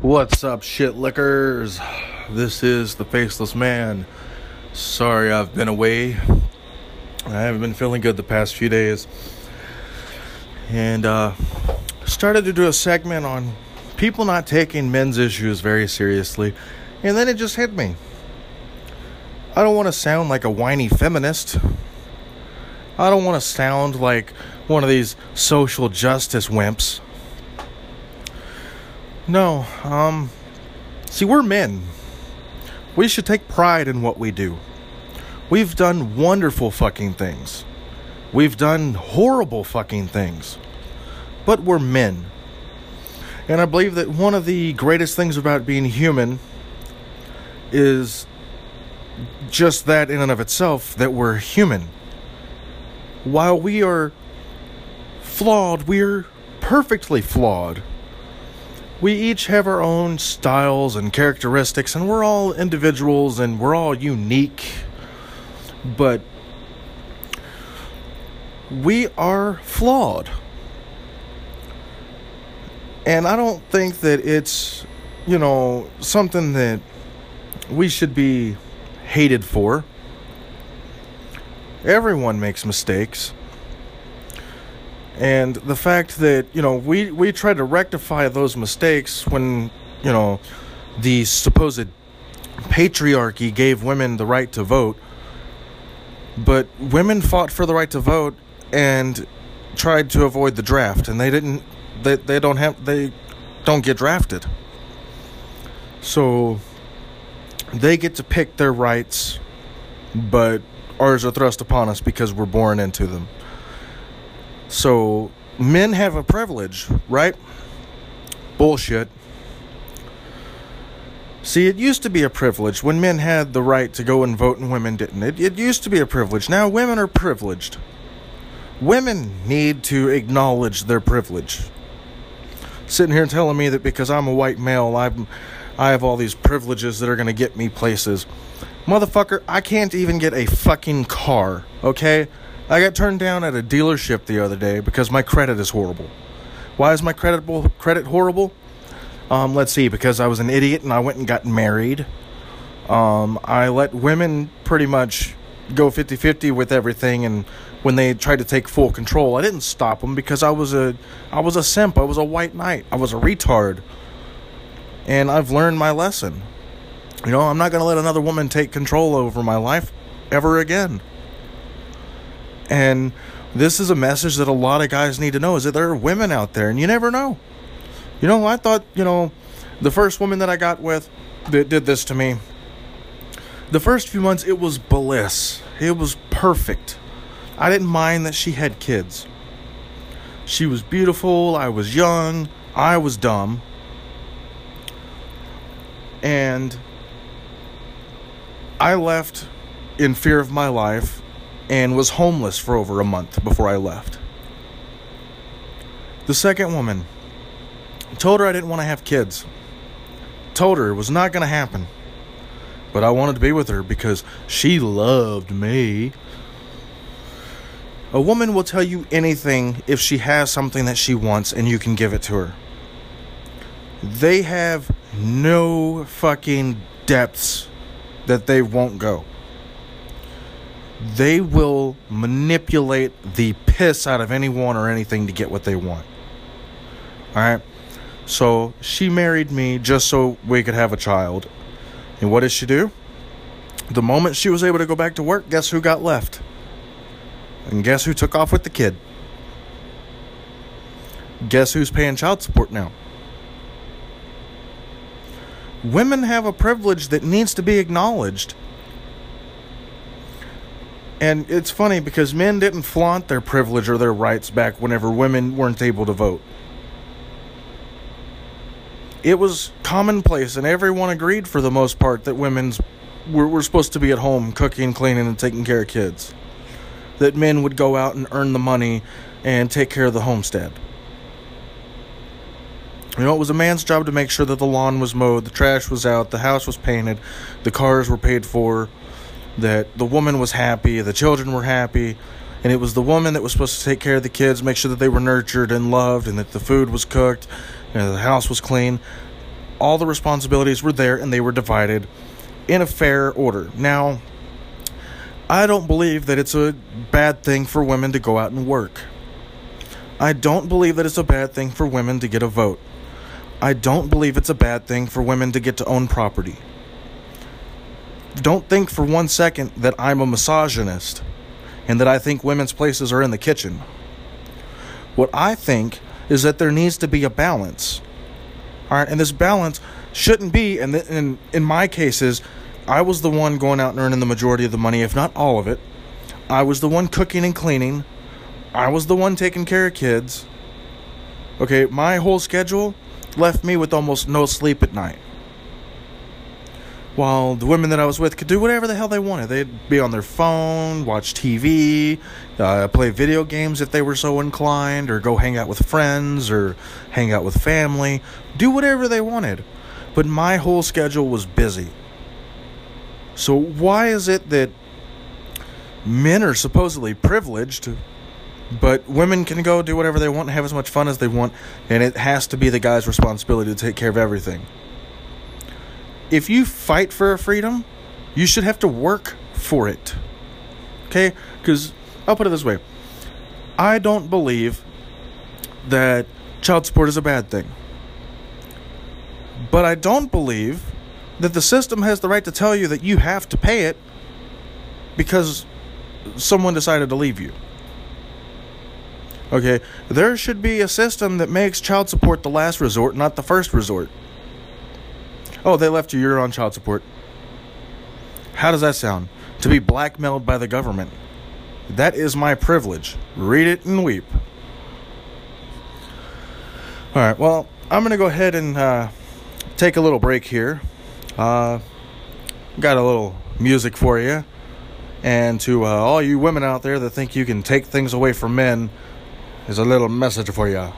What's up, shit lickers? This is the Faceless Man. Sorry I've been away. I haven't been feeling good the past few days. And uh started to do a segment on people not taking men's issues very seriously. And then it just hit me. I don't want to sound like a whiny feminist. I don't want to sound like one of these social justice wimps. No, um, see, we're men. We should take pride in what we do. We've done wonderful fucking things. We've done horrible fucking things. But we're men. And I believe that one of the greatest things about being human is just that in and of itself that we're human. While we are flawed, we're perfectly flawed we each have our own styles and characteristics, and we're all individuals and we're all unique. But we are flawed. And I don't think that it's, you know, something that we should be hated for. Everyone makes mistakes and the fact that you know we we try to rectify those mistakes when you know the supposed patriarchy gave women the right to vote. But women fought for the right to vote and tried to avoid the draft and they didn't they, they don't have they don't get drafted. So they get to pick their rights but ours are thrust upon us because we're born into them so men have a privilege, right? Bullshit. See, it used to be a privilege when men had the right to go and vote and women didn't. It, it used to be a privilege. Now women are privileged. Women need to acknowledge their privilege. Sitting here telling me that because I'm a white male, I'm, I have all these privileges that are going to get me places. Motherfucker, I can't even get a fucking car, okay? I got turned down at a dealership the other day because my credit is horrible. Why is my credit credit horrible? Um, let's see, because I was an idiot and I went and got married. Um, I let women pretty much go 50-50 with everything and when they tried to take full control, I didn't stop them because I was a I was a simp, I was a white knight, I was a retard. And I've learned my lesson. You know, I'm not going to let another woman take control over my life ever again. And this is a message that a lot of guys need to know is that there are women out there and you never know. You know, I thought, you know, the first woman that I got with that did this to me, the first few months it was bliss. It was perfect. I didn't mind that she had kids. She was beautiful, I was young, I was dumb. And I left in fear of my life and was homeless for over a month before I left. The second woman told her I didn't want to have kids. Told her it was not going to happen. But I wanted to be with her because she loved me. A woman will tell you anything if she has something that she wants and you can give it to her. They have no fucking depths that they won't go they will manipulate the piss out of anyone or anything to get what they want. All right. So she married me just so we could have a child. And what did she do? The moment she was able to go back to work, guess who got left? And guess who took off with the kid? Guess who's paying child support now? Women have a privilege that needs to be acknowledged and it's funny because men didn't flaunt their privilege or their rights back whenever women weren't able to vote. It was commonplace, and everyone agreed for the most part that women's were, were supposed to be at home cooking, cleaning, and taking care of kids. That men would go out and earn the money and take care of the homestead. You know, it was a man's job to make sure that the lawn was mowed, the trash was out, the house was painted, the cars were paid for, that the woman was happy, the children were happy, and it was the woman that was supposed to take care of the kids, make sure that they were nurtured and loved, and that the food was cooked, and the house was clean. all the responsibilities were there and they were divided in a fair order. Now, I don't believe that it's a bad thing for women to go out and work. I don't believe that it's a bad thing for women to get a vote. I don't believe it's a bad thing for women to get to own property. Don't think for one second that I'm a misogynist and that I think women's places are in the kitchen. What I think is that there needs to be a balance. All right, and this balance shouldn't be, and in, in my cases, I was the one going out and earning the majority of the money, if not all of it. I was the one cooking and cleaning. I was the one taking care of kids. Okay, my whole schedule left me with almost no sleep at night while the women that I was with could do whatever the hell they wanted. They'd be on their phone, watch TV, uh, play video games if they were so inclined, or go hang out with friends, or hang out with family, do whatever they wanted. But my whole schedule was busy. So, why is it that men are supposedly privileged, but women can go do whatever they want and have as much fun as they want, and it has to be the guy's responsibility to take care of everything? If you fight for a freedom, you should have to work for it. Okay? Because I'll put it this way I don't believe that child support is a bad thing. But I don't believe that the system has the right to tell you that you have to pay it because someone decided to leave you. Okay? There should be a system that makes child support the last resort, not the first resort. Oh, they left you. You're on child support. How does that sound? To be blackmailed by the government. That is my privilege. Read it and weep. All right, well, I'm going to go ahead and uh, take a little break here. Uh, got a little music for you. And to uh, all you women out there that think you can take things away from men, is a little message for you.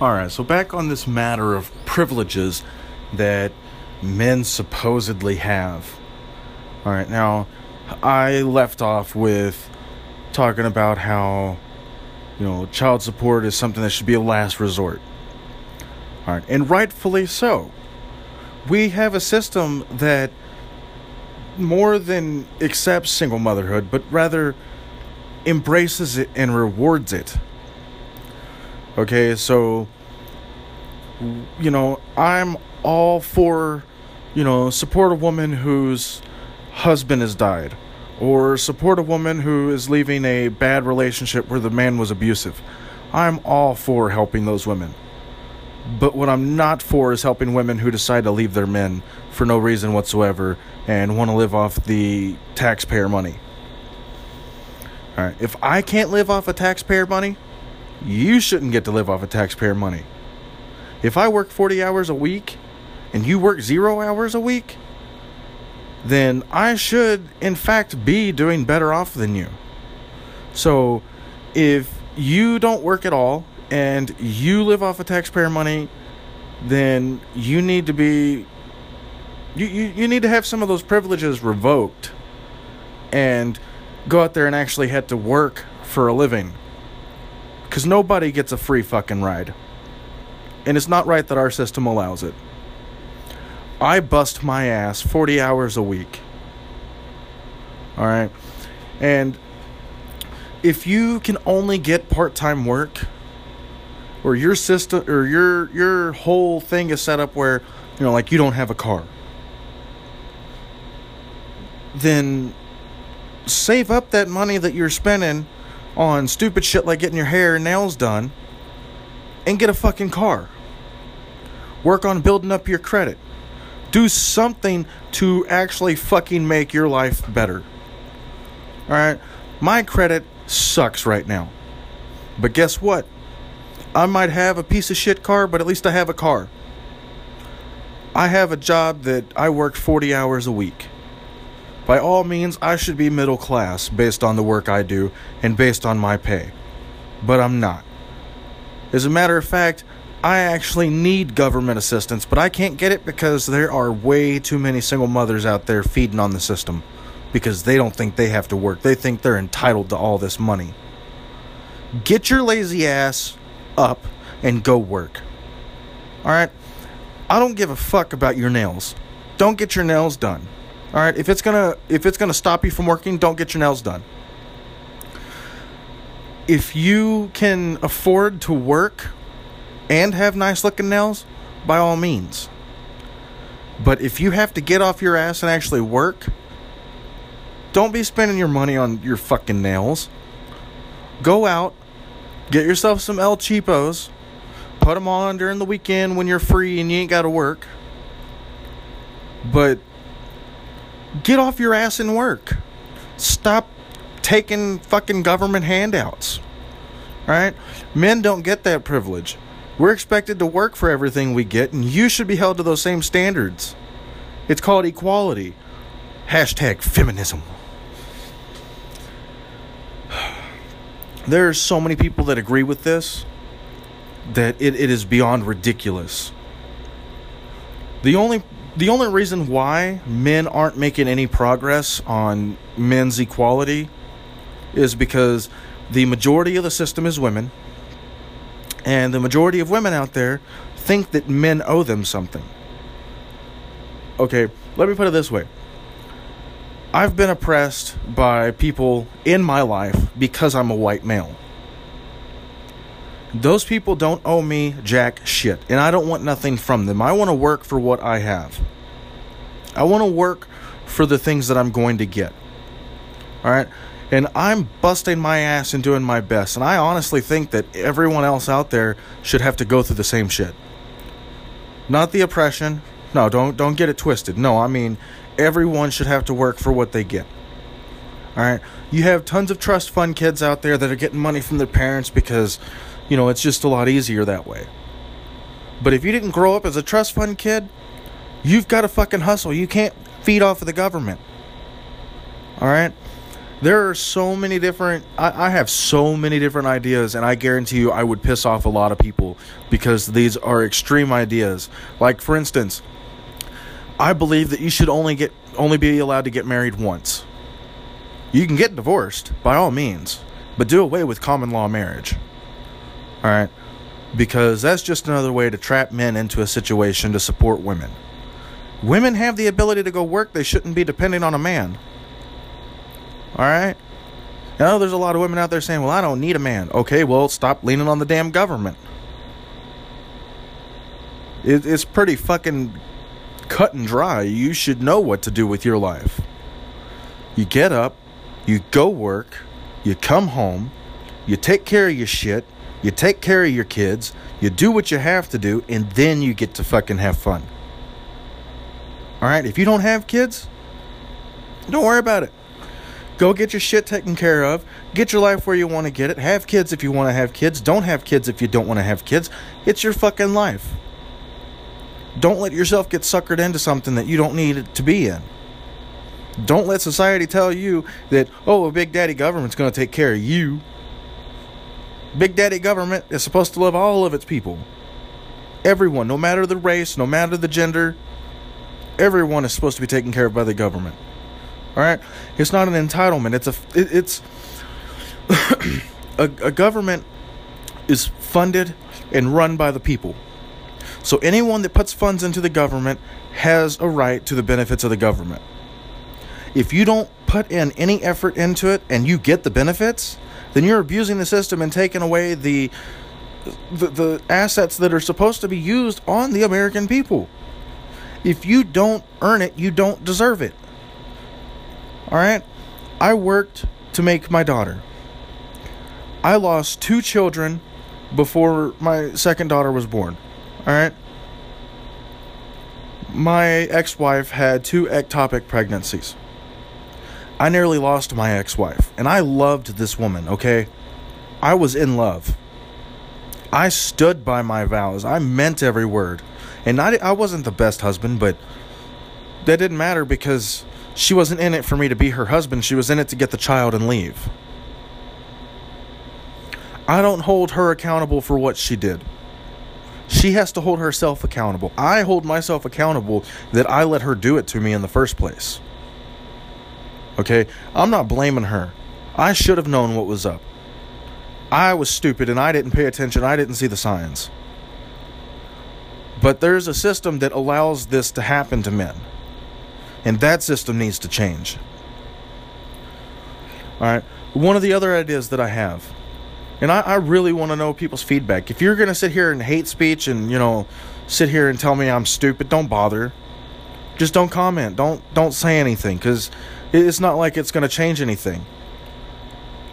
Alright, so back on this matter of privileges that men supposedly have. Alright, now I left off with talking about how, you know, child support is something that should be a last resort. Alright, and rightfully so. We have a system that more than accepts single motherhood, but rather embraces it and rewards it. Okay, so you know, I'm all for, you know, support a woman whose husband has died or support a woman who is leaving a bad relationship where the man was abusive. I'm all for helping those women. But what I'm not for is helping women who decide to leave their men for no reason whatsoever and want to live off the taxpayer money. All right, if I can't live off of taxpayer money, you shouldn't get to live off of taxpayer money. If I work 40 hours a week and you work zero hours a week, then I should, in fact, be doing better off than you. So if you don't work at all and you live off of taxpayer money, then you need to be. You, you, you need to have some of those privileges revoked and go out there and actually have to work for a living because nobody gets a free fucking ride. And it's not right that our system allows it. I bust my ass 40 hours a week. All right. And if you can only get part-time work or your system or your your whole thing is set up where, you know, like you don't have a car, then save up that money that you're spending on stupid shit like getting your hair and nails done and get a fucking car. Work on building up your credit. Do something to actually fucking make your life better. Alright? My credit sucks right now. But guess what? I might have a piece of shit car, but at least I have a car. I have a job that I work 40 hours a week. By all means, I should be middle class based on the work I do and based on my pay. But I'm not. As a matter of fact, I actually need government assistance, but I can't get it because there are way too many single mothers out there feeding on the system because they don't think they have to work. They think they're entitled to all this money. Get your lazy ass up and go work. All right? I don't give a fuck about your nails. Don't get your nails done. All right? If it's going to if it's going to stop you from working, don't get your nails done. If you can afford to work and have nice looking nails, by all means. But if you have to get off your ass and actually work, don't be spending your money on your fucking nails. Go out, get yourself some El Cheapos, put them on during the weekend when you're free and you ain't got to work. But get off your ass and work. Stop taking fucking government handouts. Right? Men don't get that privilege. We're expected to work for everything we get, and you should be held to those same standards. It's called equality. Hashtag feminism. There are so many people that agree with this that it, it is beyond ridiculous. The only the only reason why men aren't making any progress on men's equality is because the majority of the system is women and the majority of women out there think that men owe them something. Okay, let me put it this way. I've been oppressed by people in my life because I'm a white male. Those people don't owe me jack shit, and I don't want nothing from them. I want to work for what I have. I want to work for the things that I'm going to get. All right? And I'm busting my ass and doing my best. And I honestly think that everyone else out there should have to go through the same shit. Not the oppression. No, don't don't get it twisted. No, I mean everyone should have to work for what they get. All right? You have tons of trust fund kids out there that are getting money from their parents because you know, it's just a lot easier that way. But if you didn't grow up as a trust fund kid, you've got to fucking hustle. You can't feed off of the government. All right? There are so many different I, I, have so many different ideas and i guarantee you i would piss off a lot of people because these are extreme ideas. Like for instance i believe that you should only get only be allowed to get married once. You can get divorced by all means but do away with common law marriage. All right because that's just another way to trap men into a situation to support women. Women have the ability to go work they shouldn't be depending on a man all right? I know there's a lot of women out there saying, well, I don't need a man. Okay, well, stop leaning on the damn government. It, it's pretty fucking cut and dry. You should know what to do with your life. You get up, you go work, you come home, you take care of your shit, you take care of your kids, you do what you have to do, and then you get to fucking have fun. Alright, if you don't have kids, don't worry about it. Go get your shit taken care of. Get your life where you want to get it. Have kids if you want to have kids. Don't have kids if you don't want to have kids. It's your fucking life. Don't let yourself get suckered into something that you don't need to be in. Don't let society tell you that, oh, a big daddy government's going to take care of you. Big daddy government is supposed to love all of its people. Everyone, no matter the race, no matter the gender, everyone is supposed to be taken care of by the government. All right, it's not an entitlement. It's a it, it's a, a government is funded and run by the people. So anyone that puts funds into the government has a right to the benefits of the government. If you don't put in any effort into it and you get the benefits, then you're abusing the system and taking away the the, the assets that are supposed to be used on the American people. If you don't earn it, you don't deserve it. All right? I worked to make my daughter. I lost two children before my second daughter was born. All right? My ex wife had two ectopic pregnancies. I nearly lost my ex wife, and I loved this woman, okay? I was in love. I stood by my vows. I meant every word. And I, I wasn't the best husband, but that didn't matter because she wasn't in it for me to be her husband, she was in it to get the child and leave. I don't hold her accountable for what she did. She has to hold herself accountable. I hold myself accountable that I let her do it to me in the first place. Okay? I'm not blaming her. I should have known what was up. I was stupid and I didn't pay attention. I didn't see the signs. But there's a system that allows this to happen to men. And that system needs to change. All right. One of the other ideas that I have, and I, I really want to know people's feedback. If you're going to sit here and hate speech and, you know, sit here and tell me I'm stupid, don't bother. Just don't comment. Don't don't say anything cuz it's not like it's going to change anything.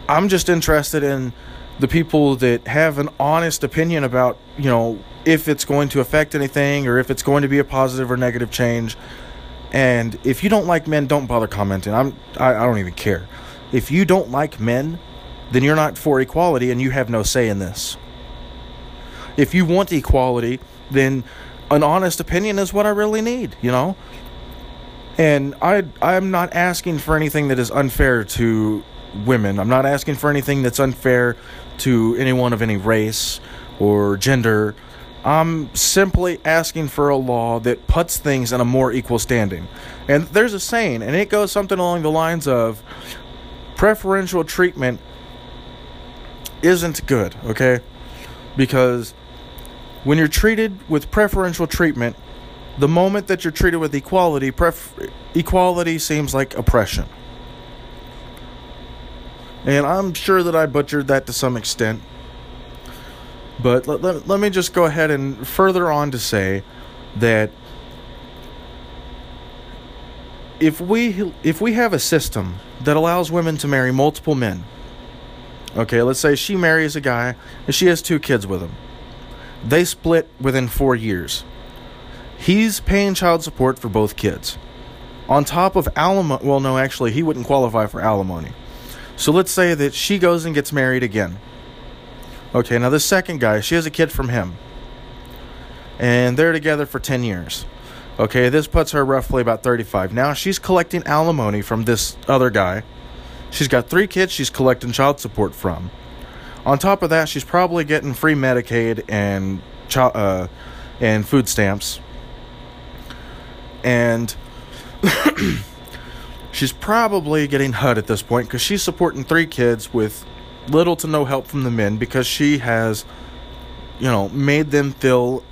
I'm just interested in the people that have an honest opinion about, you know, if it's going to affect anything or if it's going to be a positive or negative change. And if you don't like men, don't bother commenting. I'm I, I don't even care. If you don't like men, then you're not for equality and you have no say in this. If you want equality, then an honest opinion is what I really need, you know? And I I'm not asking for anything that is unfair to women. I'm not asking for anything that's unfair to anyone of any race or gender. I'm simply asking for a law that puts things in a more equal standing. And there's a saying, and it goes something along the lines of preferential treatment isn't good, okay? Because when you're treated with preferential treatment, the moment that you're treated with equality, pref- equality seems like oppression. And I'm sure that I butchered that to some extent. But let, let, let me just go ahead and further on to say that if we if we have a system that allows women to marry multiple men, okay, let's say she marries a guy and she has two kids with him. They split within 4 years. He's paying child support for both kids. On top of alimony, well no, actually he wouldn't qualify for alimony. So let's say that she goes and gets married again. Okay, now the second guy, she has a kid from him. And they're together for 10 years. Okay, this puts her roughly about 35. Now she's collecting alimony from this other guy. She's got three kids she's collecting child support from. On top of that, she's probably getting free Medicaid and uh, and food stamps. And She's probably getting HUD at this point because she's supporting three kids with little to no help from the men because she has, you know, made them feel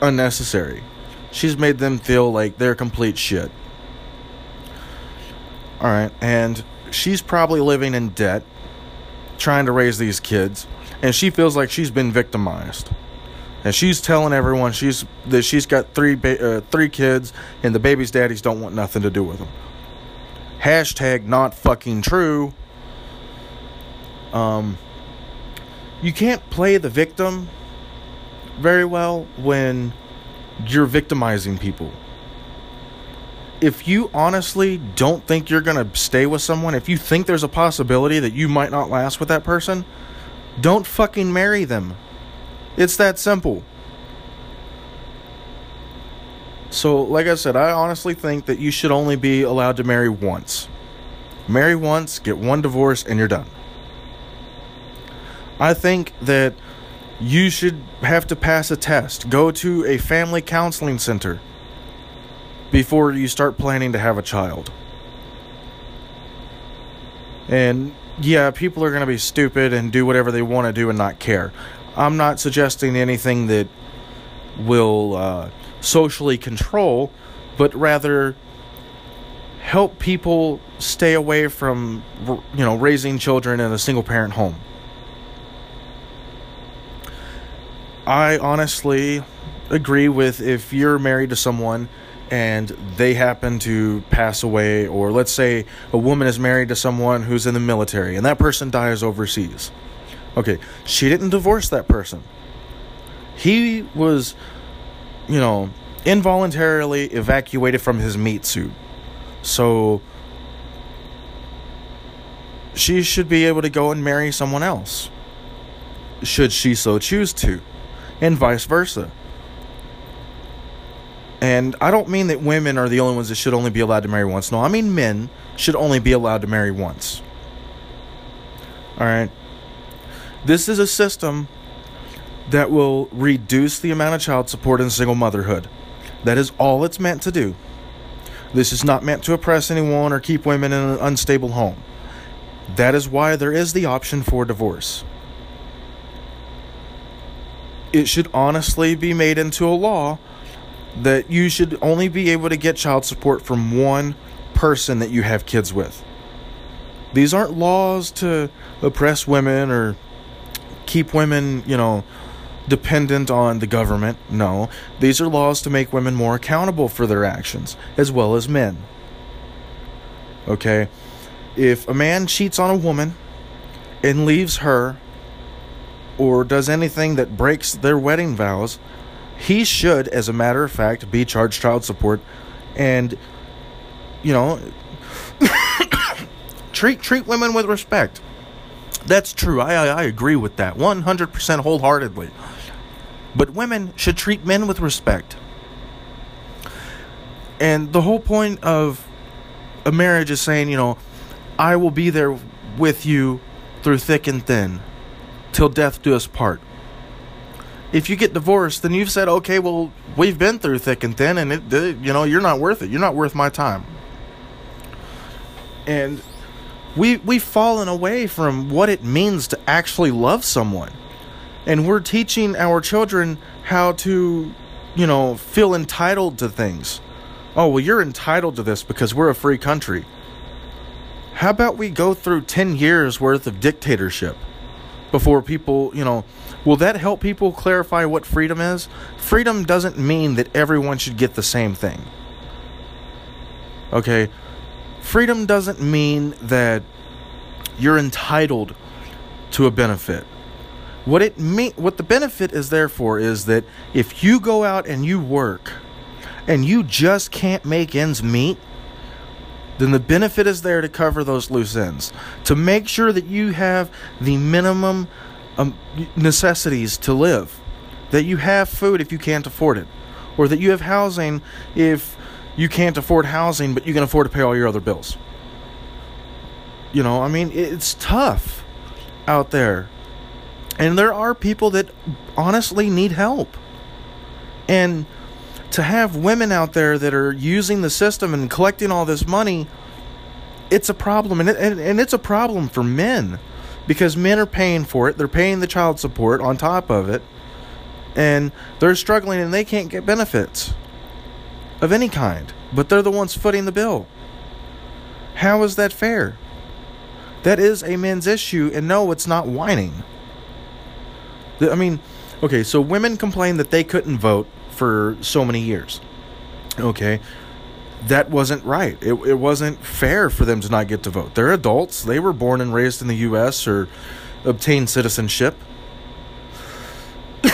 unnecessary. She's made them feel like they're complete shit. Alright, and she's probably living in debt trying to raise these kids, and she feels like she's been victimized. And she's telling everyone she's that she's got three ba- uh, three kids, and the baby's daddies don't want nothing to do with them hashtag not fucking true. Um, you can't play the victim very well when you're victimizing people. If you honestly don't think you're going to stay with someone, if you think there's a possibility that you might not last with that person, don't fucking marry them. It's that simple. So, like I said, I honestly think that you should only be allowed to marry once. Marry once, get one divorce, and you're done. I think that you should have to pass a test. Go to a family counseling center before you start planning to have a child. And yeah, people are going to be stupid and do whatever they want to do and not care. I'm not suggesting anything that will uh, socially control, but rather help people stay away from you know raising children in a single parent home. I honestly agree with if you're married to someone and they happen to pass away or let's say a woman is married to someone who's in the military and that person dies overseas. Okay, she didn't divorce that person. He was you know, involuntarily evacuated from his meat suit. So she should be able to go and marry someone else, should she so choose to, and vice versa. And I don't mean that women are the only ones that should only be allowed to marry once. No, I mean men should only be allowed to marry once. Alright? This is a system that will reduce the amount of child support in single motherhood. That is all it's meant to do. This is not meant to oppress anyone or keep women in an unstable home. That is why there is the option for divorce. It should honestly be made into a law that you should only be able to get child support from one person that you have kids with. These aren't laws to oppress women or keep women, you know, dependent on the government. No, these are laws to make women more accountable for their actions, as well as men. Okay? If a man cheats on a woman and leaves her or does anything that breaks their wedding vows, he should, as a matter of fact, be charged child support and, you know, treat treat women with respect. That's true. I, I, I agree with that 100% wholeheartedly. But women should treat men with respect. And the whole point of a marriage is saying, you know, I will be there with you through thick and thin till death do us part. If you get divorced, then you've said, okay, well, we've been through thick and thin, and it, you know, you're not worth it. You're not worth my time. And we we've fallen away from what it means to actually love someone. And we're teaching our children how to, you know, feel entitled to things. Oh, well, you're entitled to this because we're a free country. How about we go through 10 years worth of dictatorship before people, you know, will that help people clarify what freedom is? Freedom doesn't mean that everyone should get the same thing. Okay? Freedom doesn't mean that you're entitled to a benefit. What it mean what the benefit is there for is that if you go out and you work and you just can't make ends meet, then the benefit is there to cover those loose ends, to make sure that you have the minimum um, necessities to live, that you have food if you can't afford it, or that you have housing if you can't afford housing, but you can afford to pay all your other bills. You know, I mean, it's tough out there. And there are people that honestly need help. And to have women out there that are using the system and collecting all this money, it's a problem. And, it, and, and it's a problem for men because men are paying for it. They're paying the child support on top of it. And they're struggling and they can't get benefits of any kind, but they're the ones footing the bill. How is that fair? That is a men's issue, and no, it's not whining. I mean, okay, so women complain that they couldn't vote for so many years. Okay, that wasn't right. It, it wasn't fair for them to not get to vote. They're adults, they were born and raised in the U.S. or obtained citizenship.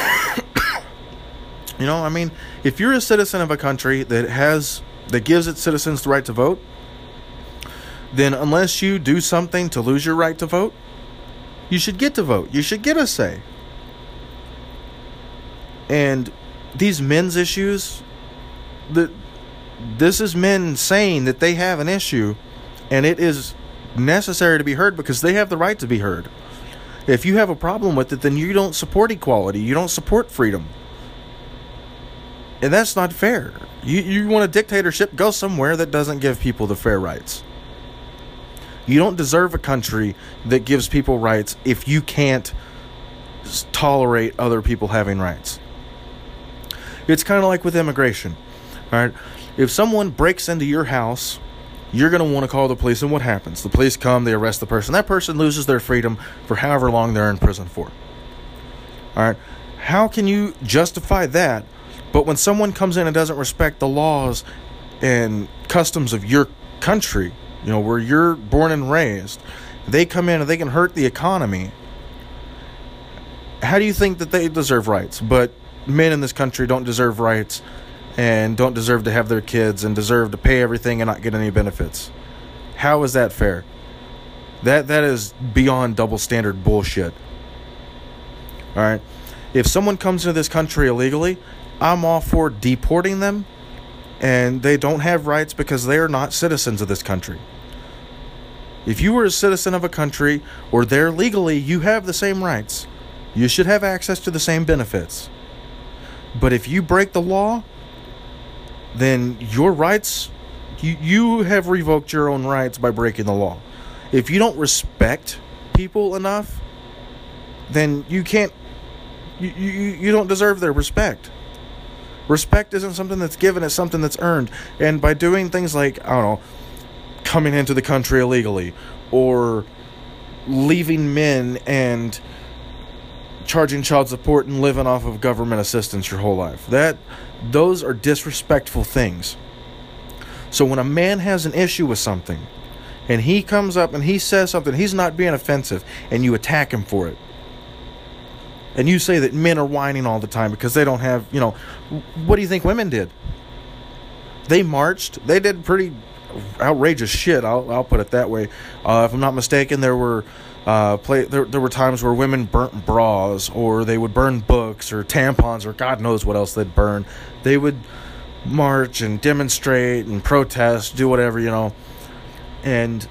You know, I mean, if you're a citizen of a country that has that gives its citizens the right to vote, then unless you do something to lose your right to vote, you should get to vote. You should get a say. And these men's issues, this is men saying that they have an issue and it is necessary to be heard because they have the right to be heard. If you have a problem with it, then you don't support equality. You don't support freedom. And that's not fair. You, you want a dictatorship? Go somewhere that doesn't give people the fair rights. You don't deserve a country that gives people rights if you can't tolerate other people having rights. It's kind of like with immigration. right? If someone breaks into your house, you're going to want to call the police, and what happens? The police come, they arrest the person. That person loses their freedom for however long they're in prison for. All right? How can you justify that but when someone comes in and doesn't respect the laws and customs of your country, you know, where you're born and raised, they come in and they can hurt the economy. How do you think that they deserve rights? But men in this country don't deserve rights and don't deserve to have their kids and deserve to pay everything and not get any benefits. How is that fair? That that is beyond double standard bullshit. All right. If someone comes into this country illegally, I'm all for deporting them, and they don't have rights because they are not citizens of this country. If you were a citizen of a country or there legally, you have the same rights. You should have access to the same benefits. But if you break the law, then your rights, you, you have revoked your own rights by breaking the law. If you don't respect people enough, then you can't You, you, you don't deserve their respect. Respect isn't something that's given, it's something that's earned. And by doing things like, I don't know, coming into the country illegally or leaving men and charging child support and living off of government assistance your whole life. That those are disrespectful things. So when a man has an issue with something and he comes up and he says something, he's not being offensive and you attack him for it. And you say that men are whining all the time because they don't have, you know, what do you think women did? They marched. They did pretty outrageous shit. I'll, I'll put it that way. Uh, if I'm not mistaken, there were uh, play, there, there were times where women burnt bras or they would burn books or tampons or God knows what else they'd burn. They would march and demonstrate and protest, do whatever, you know. And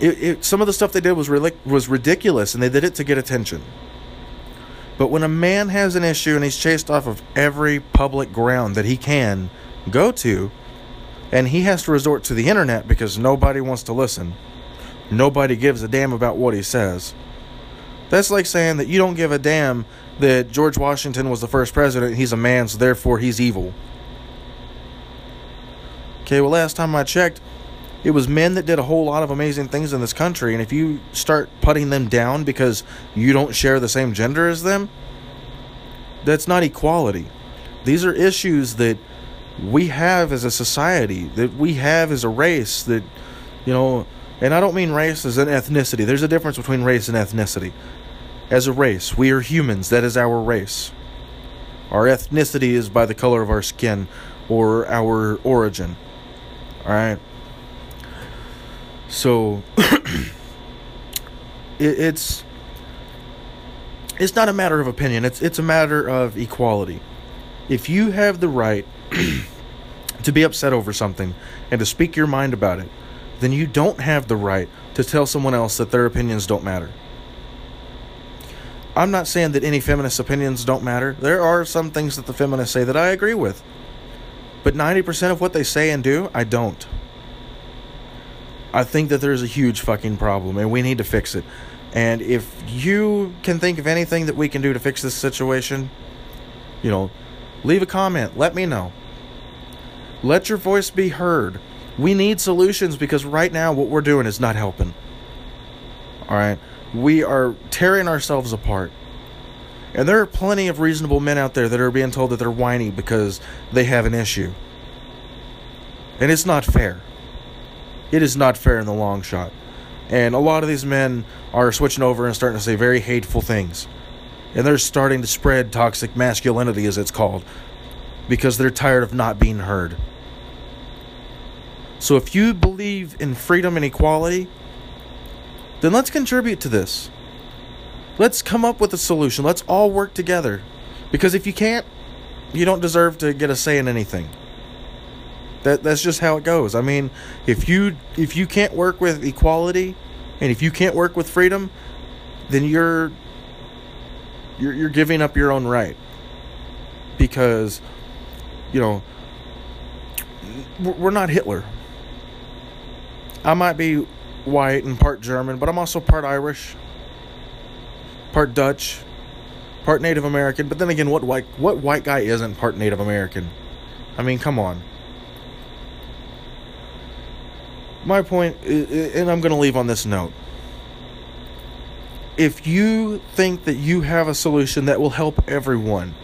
it, it, some of the stuff they did was was ridiculous, and they did it to get attention. But when a man has an issue and he's chased off of every public ground that he can go to, and he has to resort to the internet because nobody wants to listen, nobody gives a damn about what he says. That's like saying that you don't give a damn that George Washington was the first president, he's a man, so therefore he's evil. Okay, well, last time I checked, it was men that did a whole lot of amazing things in this country, and if you start putting them down because you don't share the same gender as them, that's not equality. These are issues that we have as a society, that we have as a race, that, you know, and I don't mean race as an ethnicity. There's a difference between race and ethnicity. As a race, we are humans. That is our race. Our ethnicity is by the color of our skin or our origin. All right. So it, it's it's not a matter of opinion. It's it's a matter of equality. If you have the right to be upset over something and to speak your mind about it, then you don't have the right to tell someone else that their opinions don't matter. I'm not saying that any feminist opinions don't matter. There are some things that the feminists say that I agree with. But 90% of what they say and do, I don't. I think that there's a huge fucking problem and we need to fix it. And if you can think of anything that we can do to fix this situation, you know, leave a comment. Let me know. Let your voice be heard. We need solutions because right now what we're doing is not helping. All right? We are tearing ourselves apart. And there are plenty of reasonable men out there that are being told that they're whiny because they have an issue. And it's not fair. It is not fair in the long shot. And a lot of these men are switching over and starting to say very hateful things. And they're starting to spread toxic masculinity, as it's called, because they're tired of not being heard. So if you believe in freedom and equality, then let's contribute to this. Let's come up with a solution. Let's all work together. Because if you can't, you don't deserve to get a say in anything. That that's just how it goes. I mean, if you if you can't work with equality and if you can't work with freedom, then you're you're you're giving up your own right. Because you know, we're not Hitler. I might be white and part German, but I'm also part Irish part Dutch, part Native American. But then again, what white what white guy isn't part Native American? I mean, come on. My point, and I'm going to leave on this note. If you think that you have a solution that will help everyone,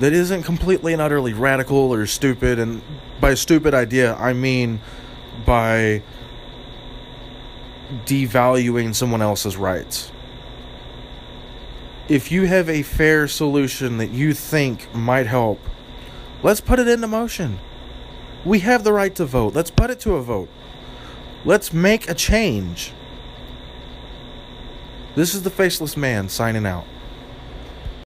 that isn't completely and utterly radical or stupid, and by stupid idea, I mean by devaluing someone else's rights. If you have a fair solution that you think might help, let's put it into motion. We have the right to vote. Let's put it to a vote. Let's make a change. This is the Faceless Man signing out.